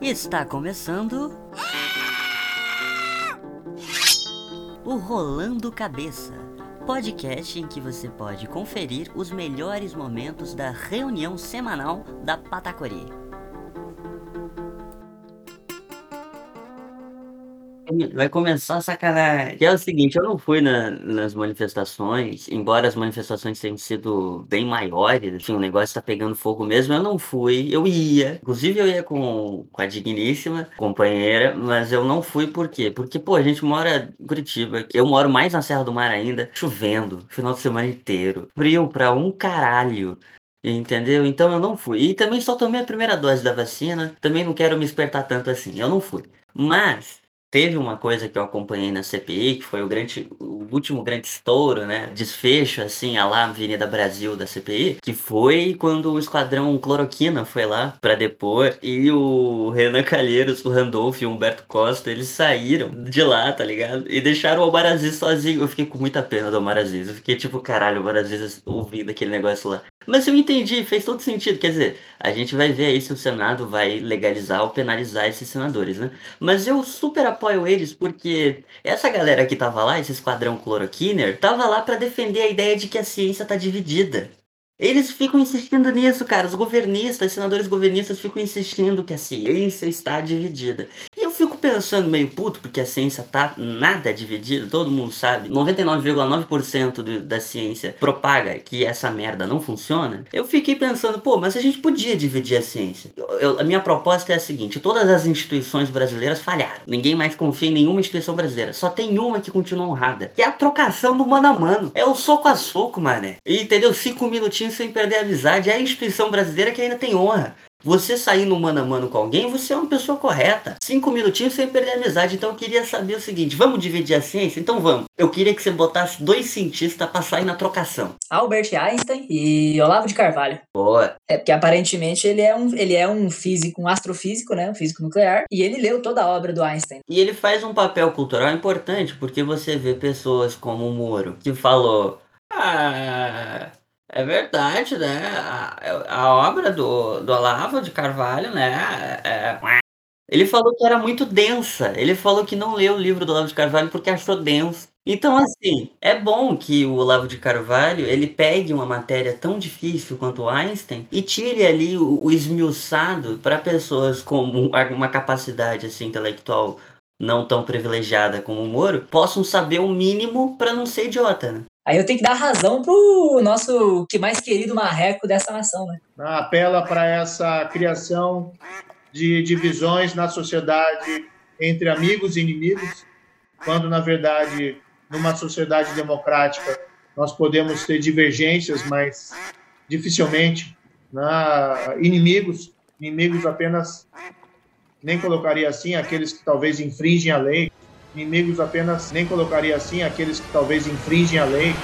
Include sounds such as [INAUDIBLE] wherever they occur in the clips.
Está começando. O Rolando Cabeça podcast em que você pode conferir os melhores momentos da reunião semanal da Patacori. Vai começar a sacanagem. Que é o seguinte, eu não fui na, nas manifestações, embora as manifestações tenham sido bem maiores, assim, o negócio tá pegando fogo mesmo, eu não fui, eu ia. Inclusive eu ia com, com a digníssima companheira, mas eu não fui por quê? Porque, pô, a gente mora em Curitiba, eu moro mais na Serra do Mar ainda, chovendo, final de semana inteiro, frio pra um caralho. Entendeu? Então eu não fui. E também só tomei a primeira dose da vacina. Também não quero me espertar tanto assim. Eu não fui. Mas Teve uma coisa que eu acompanhei na CPI, que foi o grande, o último grande estouro, né? Desfecho, assim, a lá Avenida Brasil da CPI, que foi quando o esquadrão Cloroquina foi lá para depor e o Renan Calheiros, o Randolph e o Humberto Costa, eles saíram de lá, tá ligado? E deixaram o Omar Aziz sozinho. Eu fiquei com muita pena do Omar Aziz. Eu fiquei tipo, caralho, o Omar Aziz ouvindo aquele negócio lá. Mas eu entendi, fez todo sentido. Quer dizer, a gente vai ver aí se o Senado vai legalizar ou penalizar esses senadores, né? Mas eu super apoio eles porque essa galera que tava lá, esse esquadrão cloroquiner, tava lá para defender a ideia de que a ciência tá dividida. Eles ficam insistindo nisso, cara. Os governistas, senadores governistas ficam insistindo que a ciência está dividida. Pensando meio puto, porque a ciência tá nada dividida, todo mundo sabe. 99,9% da ciência propaga que essa merda não funciona. Eu fiquei pensando, pô, mas a gente podia dividir a ciência. Eu, eu, a minha proposta é a seguinte: todas as instituições brasileiras falharam. Ninguém mais confia em nenhuma instituição brasileira. Só tem uma que continua honrada. Que é a trocação do mano a mano. É o soco a soco, mané. E, entendeu? Cinco minutinhos sem perder a amizade. É a instituição brasileira que ainda tem honra. Você sair no mano a mano com alguém, você é uma pessoa correta. Cinco minutinhos sem perder a amizade. Então eu queria saber o seguinte: vamos dividir a ciência? Então vamos. Eu queria que você botasse dois cientistas para sair na trocação: Albert Einstein e Olavo de Carvalho. Boa. É porque aparentemente ele é um, ele é um físico, um astrofísico, né? Um físico nuclear. E ele leu toda a obra do Einstein. E ele faz um papel cultural importante porque você vê pessoas como o Moro que falou. Ah, é verdade, né? A, a obra do, do Olavo de Carvalho, né? É... Ele falou que era muito densa. Ele falou que não leu o livro do Olavo de Carvalho porque achou denso. Então, assim, é bom que o Olavo de Carvalho ele pegue uma matéria tão difícil quanto Einstein e tire ali o, o esmiuçado para pessoas com uma capacidade assim, intelectual não tão privilegiada como o Moro possam saber o mínimo para não ser idiota, né? Aí eu tenho que dar razão pro nosso que mais querido marreco dessa nação, né? Apela para essa criação de divisões na sociedade entre amigos e inimigos, quando na verdade numa sociedade democrática nós podemos ter divergências, mas dificilmente né, inimigos, inimigos apenas nem colocaria assim aqueles que talvez infringem a lei, Inimigos apenas nem colocaria assim aqueles que talvez infringem a lei.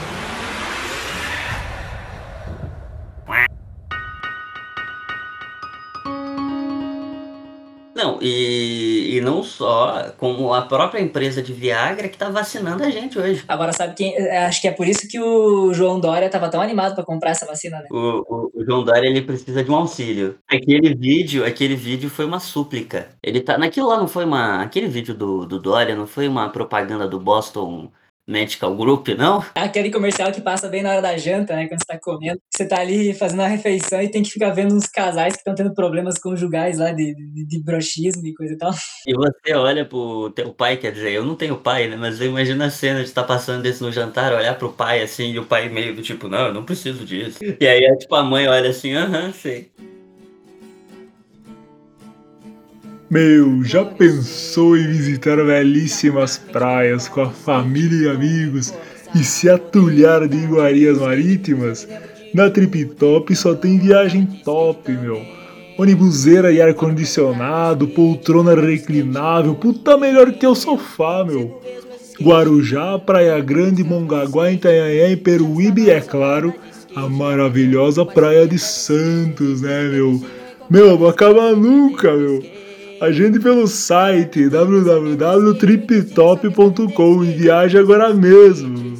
Não, e, não só, como a própria empresa de Viagra que tá vacinando a gente hoje. Agora, sabe quem? É, acho que é por isso que o João Dória tava tão animado para comprar essa vacina, né? O, o, o, João Dória, ele precisa de um auxílio. Aquele vídeo, aquele vídeo foi uma súplica. Ele tá. Naquilo lá não foi uma. Aquele vídeo do, do Dória não foi uma propaganda do Boston Medical Group, não? Aquele comercial que passa bem na hora da janta, né? Quando você tá comendo. Você tá ali fazendo a refeição e tem que ficar vendo uns casais que estão tendo problemas conjugais lá de, de, de e coisa e tal. [LAUGHS] E você olha pro teu pai, quer dizer, eu não tenho pai, né? Mas eu imagino a cena de estar tá passando desse no jantar, olhar pro pai assim, e o pai meio do tipo, não, eu não preciso disso. E aí, é, tipo, a mãe olha assim, aham, sei. Meu, já pensou em visitar belíssimas praias com a família e amigos e se atulhar de iguarias marítimas? Na Trip Top só tem viagem top, meu. Onibuseira e ar-condicionado, poltrona reclinável, puta melhor que o sofá, meu. Guarujá, Praia Grande, Mongaguá, Itanhaém, Peruíbe e, é claro, a maravilhosa Praia de Santos, né, meu? Meu, não acaba nunca, meu. Agende pelo site www.triptop.com e viaje agora mesmo.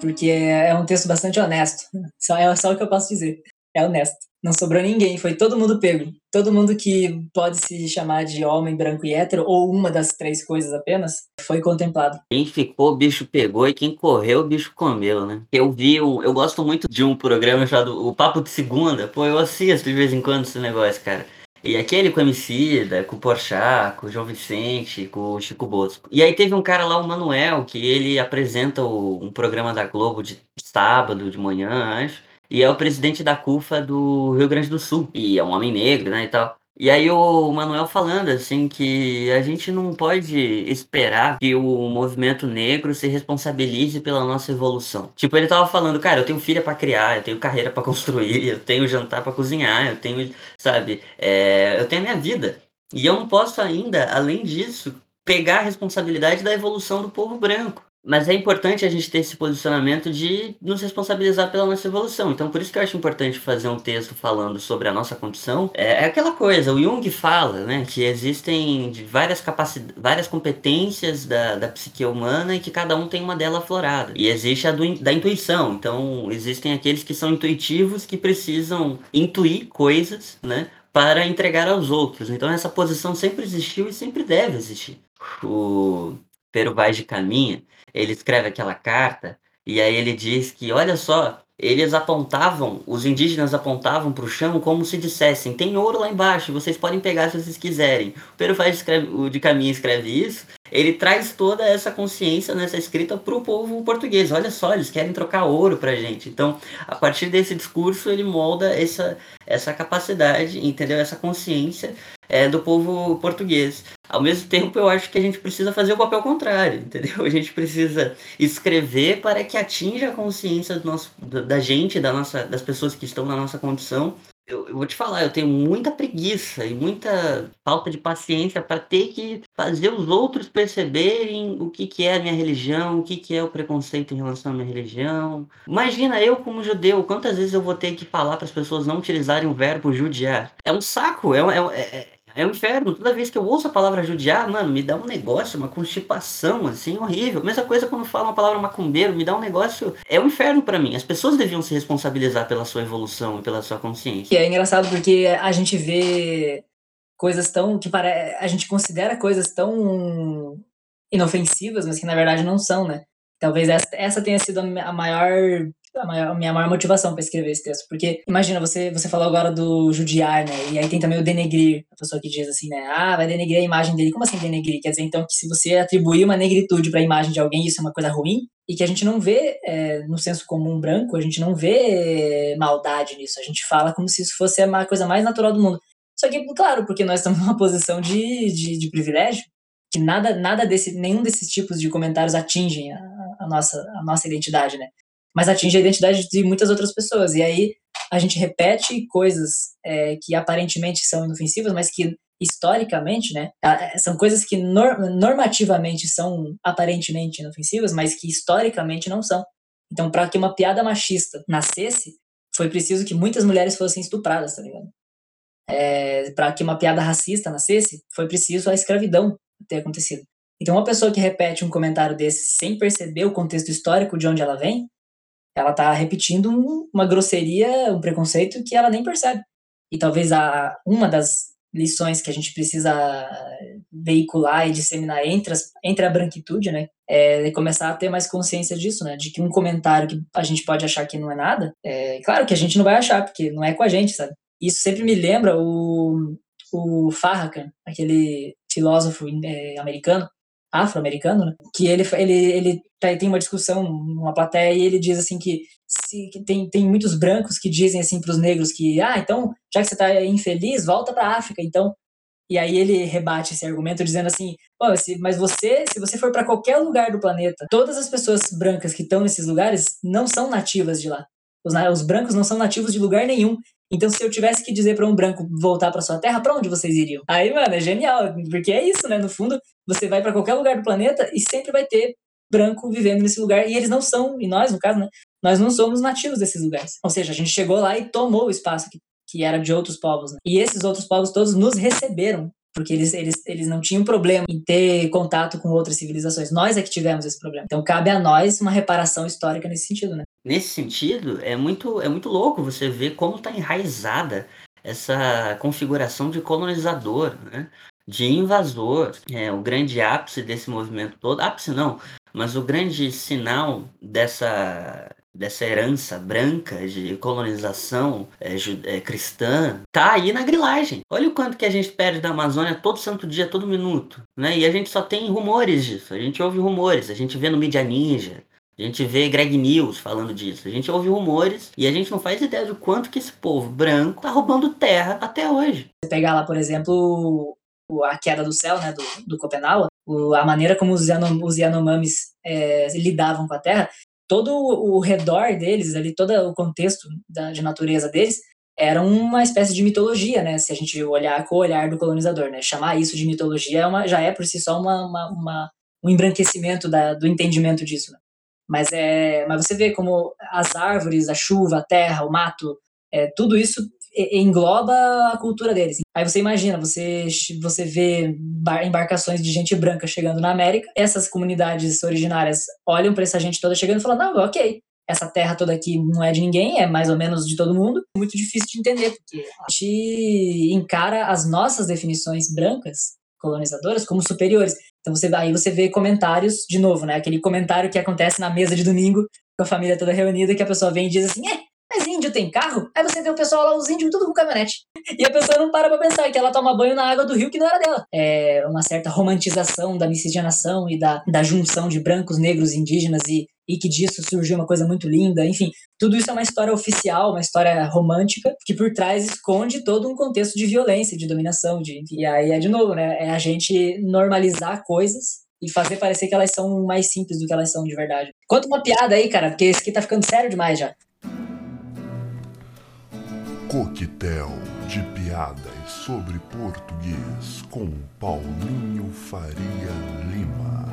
porque é um texto bastante honesto. Só é só o que eu posso dizer. É honesto. Não sobrou ninguém, foi todo mundo pego. Todo mundo que pode se chamar de homem branco e hétero, ou uma das três coisas apenas, foi contemplado. Quem ficou, o bicho pegou, e quem correu, o bicho comeu, né? Eu vi, eu gosto muito de um programa chamado O Papo de Segunda. Pô, eu assisto de vez em quando esse negócio, cara. E aquele com o Emicida, com o Porchat, com o João Vicente, com o Chico Bosco. E aí teve um cara lá, o Manuel, que ele apresenta o, um programa da Globo de sábado, de manhã, acho. E é o presidente da CUFA do Rio Grande do Sul. E é um homem negro, né, e tal. E aí o Manuel falando assim que a gente não pode esperar que o movimento negro se responsabilize pela nossa evolução. Tipo, ele tava falando, cara, eu tenho filha para criar, eu tenho carreira para construir, eu tenho jantar para cozinhar, eu tenho, sabe, é, eu tenho a minha vida. E eu não posso ainda, além disso, pegar a responsabilidade da evolução do povo branco. Mas é importante a gente ter esse posicionamento de nos responsabilizar pela nossa evolução. Então, por isso que eu acho importante fazer um texto falando sobre a nossa condição. É, é aquela coisa, o Jung fala, né, que existem várias capacidades, várias competências da, da psique humana e que cada um tem uma delas aflorada. E existe a do, da intuição. Então, existem aqueles que são intuitivos que precisam intuir coisas, né, para entregar aos outros. Então, essa posição sempre existiu e sempre deve existir. O Pero Vaz de Caminha, ele escreve aquela carta e aí ele diz que, olha só, eles apontavam, os indígenas apontavam para o chão como se dissessem: tem ouro lá embaixo, vocês podem pegar se vocês quiserem. O Pero Vaz de Caminha escreve isso, ele traz toda essa consciência nessa escrita para o povo português. Olha só, eles querem trocar ouro para gente. Então, a partir desse discurso, ele molda essa, essa capacidade, entendeu? Essa consciência é, do povo português. Ao mesmo tempo, eu acho que a gente precisa fazer o papel contrário, [LAUGHS] entendeu? A gente precisa escrever para que atinja a consciência do nosso, da gente, da nossa, das pessoas que estão na nossa condição. Eu, eu vou te falar, eu tenho muita preguiça e muita falta de paciência para ter que fazer os outros perceberem o que, que é a minha religião, o que, que é o preconceito em relação à minha religião. Imagina eu, como judeu, quantas vezes eu vou ter que falar para as pessoas não utilizarem o verbo judiar? É um saco, é, é, é é um inferno. Toda vez que eu ouço a palavra judiar, mano, me dá um negócio, uma constipação, assim, horrível. Mesma coisa quando falo uma palavra macumbeiro, me dá um negócio. É um inferno para mim. As pessoas deviam se responsabilizar pela sua evolução e pela sua consciência. E é engraçado porque a gente vê coisas tão. que pare... a gente considera coisas tão inofensivas, mas que na verdade não são, né? Talvez essa tenha sido a maior a, minha maior motivação para escrever esse texto. Porque, imagina, você, você falou agora do judiar, né? E aí tem também o denegrir, a pessoa que diz assim, né? Ah, vai denegrir a imagem dele. Como assim denegrir? Quer dizer, então, que se você atribuir uma negritude para a imagem de alguém, isso é uma coisa ruim? E que a gente não vê, é, no senso comum branco, a gente não vê maldade nisso. A gente fala como se isso fosse a coisa mais natural do mundo. Só que, claro, porque nós estamos numa posição de, de, de privilégio, que nada, nada desse, nenhum desses tipos de comentários atingem a, a, nossa, a nossa identidade, né? Mas atinge a identidade de muitas outras pessoas. E aí a gente repete coisas é, que aparentemente são inofensivas, mas que historicamente, né, são coisas que normativamente são aparentemente inofensivas, mas que historicamente não são. Então, para que uma piada machista nascesse, foi preciso que muitas mulheres fossem estupradas, tá ligado? É, para que uma piada racista nascesse, foi preciso a escravidão ter acontecido. Então, uma pessoa que repete um comentário desse sem perceber o contexto histórico de onde ela vem, ela está repetindo uma grosseria, um preconceito que ela nem percebe. E talvez a, uma das lições que a gente precisa veicular e disseminar entre, as, entre a branquitude, né, é começar a ter mais consciência disso, né, de que um comentário que a gente pode achar que não é nada, é claro que a gente não vai achar, porque não é com a gente, sabe? Isso sempre me lembra o, o Farrakhan, aquele filósofo é, americano, afro-americano, né? que ele, ele, ele tá, tem uma discussão numa plateia e ele diz assim que, se, que tem, tem muitos brancos que dizem assim para os negros que, ah, então, já que você está infeliz, volta para a África, então. E aí ele rebate esse argumento dizendo assim, oh, se, mas você, se você for para qualquer lugar do planeta, todas as pessoas brancas que estão nesses lugares não são nativas de lá. Os, os brancos não são nativos de lugar nenhum. Então, se eu tivesse que dizer para um branco voltar para sua terra, para onde vocês iriam? Aí, mano, é genial, porque é isso, né? No fundo, você vai para qualquer lugar do planeta e sempre vai ter branco vivendo nesse lugar. E eles não são, e nós, no caso, né? Nós não somos nativos desses lugares. Ou seja, a gente chegou lá e tomou o espaço que, que era de outros povos. Né? E esses outros povos todos nos receberam porque eles, eles, eles não tinham problema em ter contato com outras civilizações. Nós é que tivemos esse problema. Então cabe a nós uma reparação histórica nesse sentido, né? Nesse sentido, é muito, é muito louco você ver como está enraizada essa configuração de colonizador, né? de invasor. É, o grande ápice desse movimento todo, ápice não, mas o grande sinal dessa dessa herança branca de colonização é, é, cristã, tá aí na grilagem. Olha o quanto que a gente perde da Amazônia todo santo dia, todo minuto, né? E a gente só tem rumores disso. A gente ouve rumores, a gente vê no Mídia Ninja, a gente vê Greg News falando disso. A gente ouve rumores e a gente não faz ideia do quanto que esse povo branco tá roubando terra até hoje. Você pegar lá, por exemplo, a queda do céu, né, do, do Copenhague, a maneira como os, Yanom, os Yanomamis é, lidavam com a terra, todo o redor deles, ali, todo o contexto da, de natureza deles, era uma espécie de mitologia, né? Se a gente olhar com o olhar do colonizador, né? Chamar isso de mitologia é uma, já é por si só uma, uma, uma um embranquecimento da, do entendimento disso. Né? Mas é, mas você vê como as árvores, a chuva, a terra, o mato, é, tudo isso engloba a cultura deles. Aí você imagina, você, você vê embarcações de gente branca chegando na América, essas comunidades originárias olham para essa gente toda chegando e falam: não, ok, essa terra toda aqui não é de ninguém, é mais ou menos de todo mundo. Muito difícil de entender, porque a gente encara as nossas definições brancas, colonizadoras, como superiores. Então você, aí você vê comentários, de novo, né? Aquele comentário que acontece na mesa de domingo, com a família toda reunida, que a pessoa vem e diz assim: é, mas índio tem carro? Aí você vê o pessoal lá, os índios tudo com caminhonete. E a pessoa não para pra pensar que ela toma banho na água do rio que não era dela. É uma certa romantização da miscigenação e da, da junção de brancos, negros, indígenas e, e que disso surgiu uma coisa muito linda. Enfim, tudo isso é uma história oficial, uma história romântica, que por trás esconde todo um contexto de violência, de dominação. De, e aí é de novo, né? É a gente normalizar coisas e fazer parecer que elas são mais simples do que elas são de verdade. Conta uma piada aí, cara, porque esse aqui tá ficando sério demais já coquetel de piadas sobre português com Paulinho Faria Lima.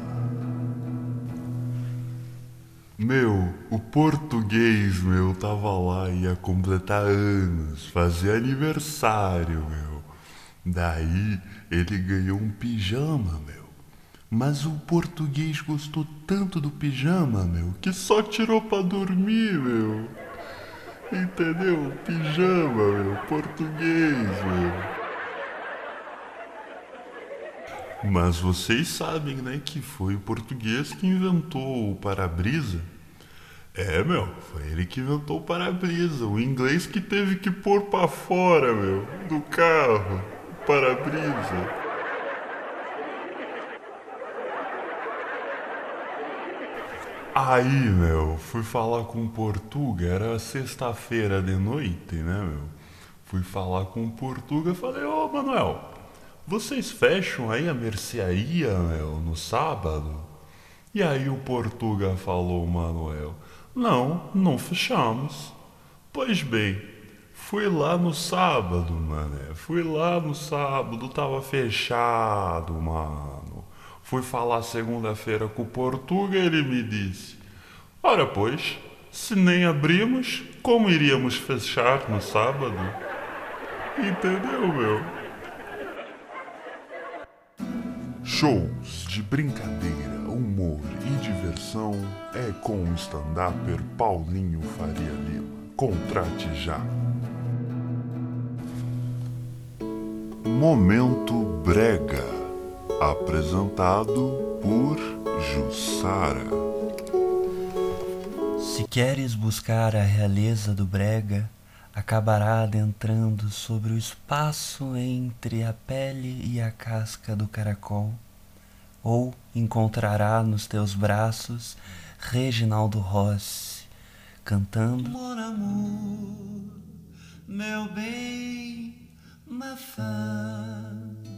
Meu, o português, meu, tava lá, ia completar anos, fazer aniversário, meu. Daí ele ganhou um pijama, meu. Mas o português gostou tanto do pijama, meu, que só tirou pra dormir, meu. Entendeu? Pijama, meu. Português, meu. Mas vocês sabem, né, que foi o português que inventou o para-brisa. É, meu, foi ele que inventou o para-brisa. O inglês que teve que pôr para fora, meu, do carro, o para-brisa. Aí, meu, fui falar com o Portuga, era sexta-feira de noite, né, meu? Fui falar com o Portuga e falei, ô, oh, Manuel, vocês fecham aí a mercearia, meu, no sábado? E aí o Portuga falou, Manuel, não, não fechamos. Pois bem, fui lá no sábado, mané, fui lá no sábado, tava fechado, mano. Fui falar segunda-feira com o Portuga e ele me disse: Ora, pois, se nem abrimos, como iríamos fechar no sábado? Entendeu, meu? Shows de brincadeira, humor e diversão é com o stand-upper Paulinho Faria Lima. Contrate já. Momento Brega Apresentado por Jussara. Se queres buscar a realeza do Brega, acabará adentrando sobre o espaço entre a pele e a casca do caracol, ou encontrará nos teus braços Reginaldo Rossi cantando Mon amour, meu bem, ma femme.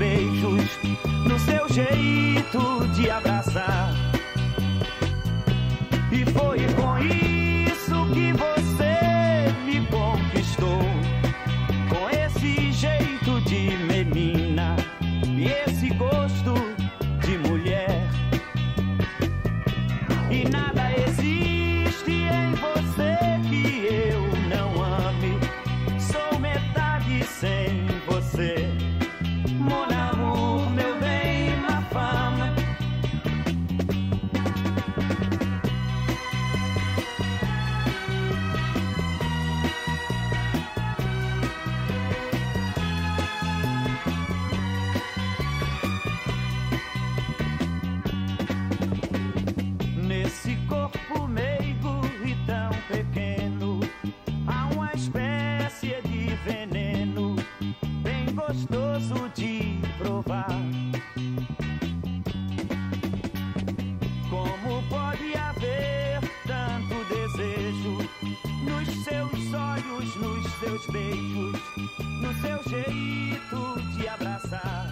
beijos, no seu jeito de abraçar. E foi com isso que você. jeito de abraçar.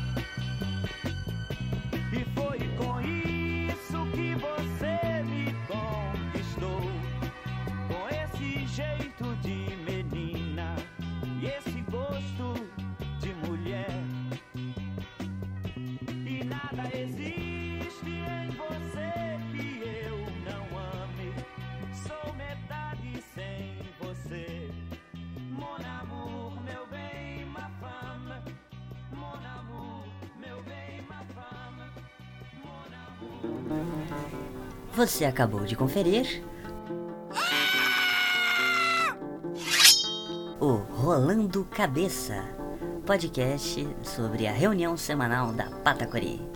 Você acabou de conferir. O Rolando Cabeça podcast sobre a reunião semanal da Patacori.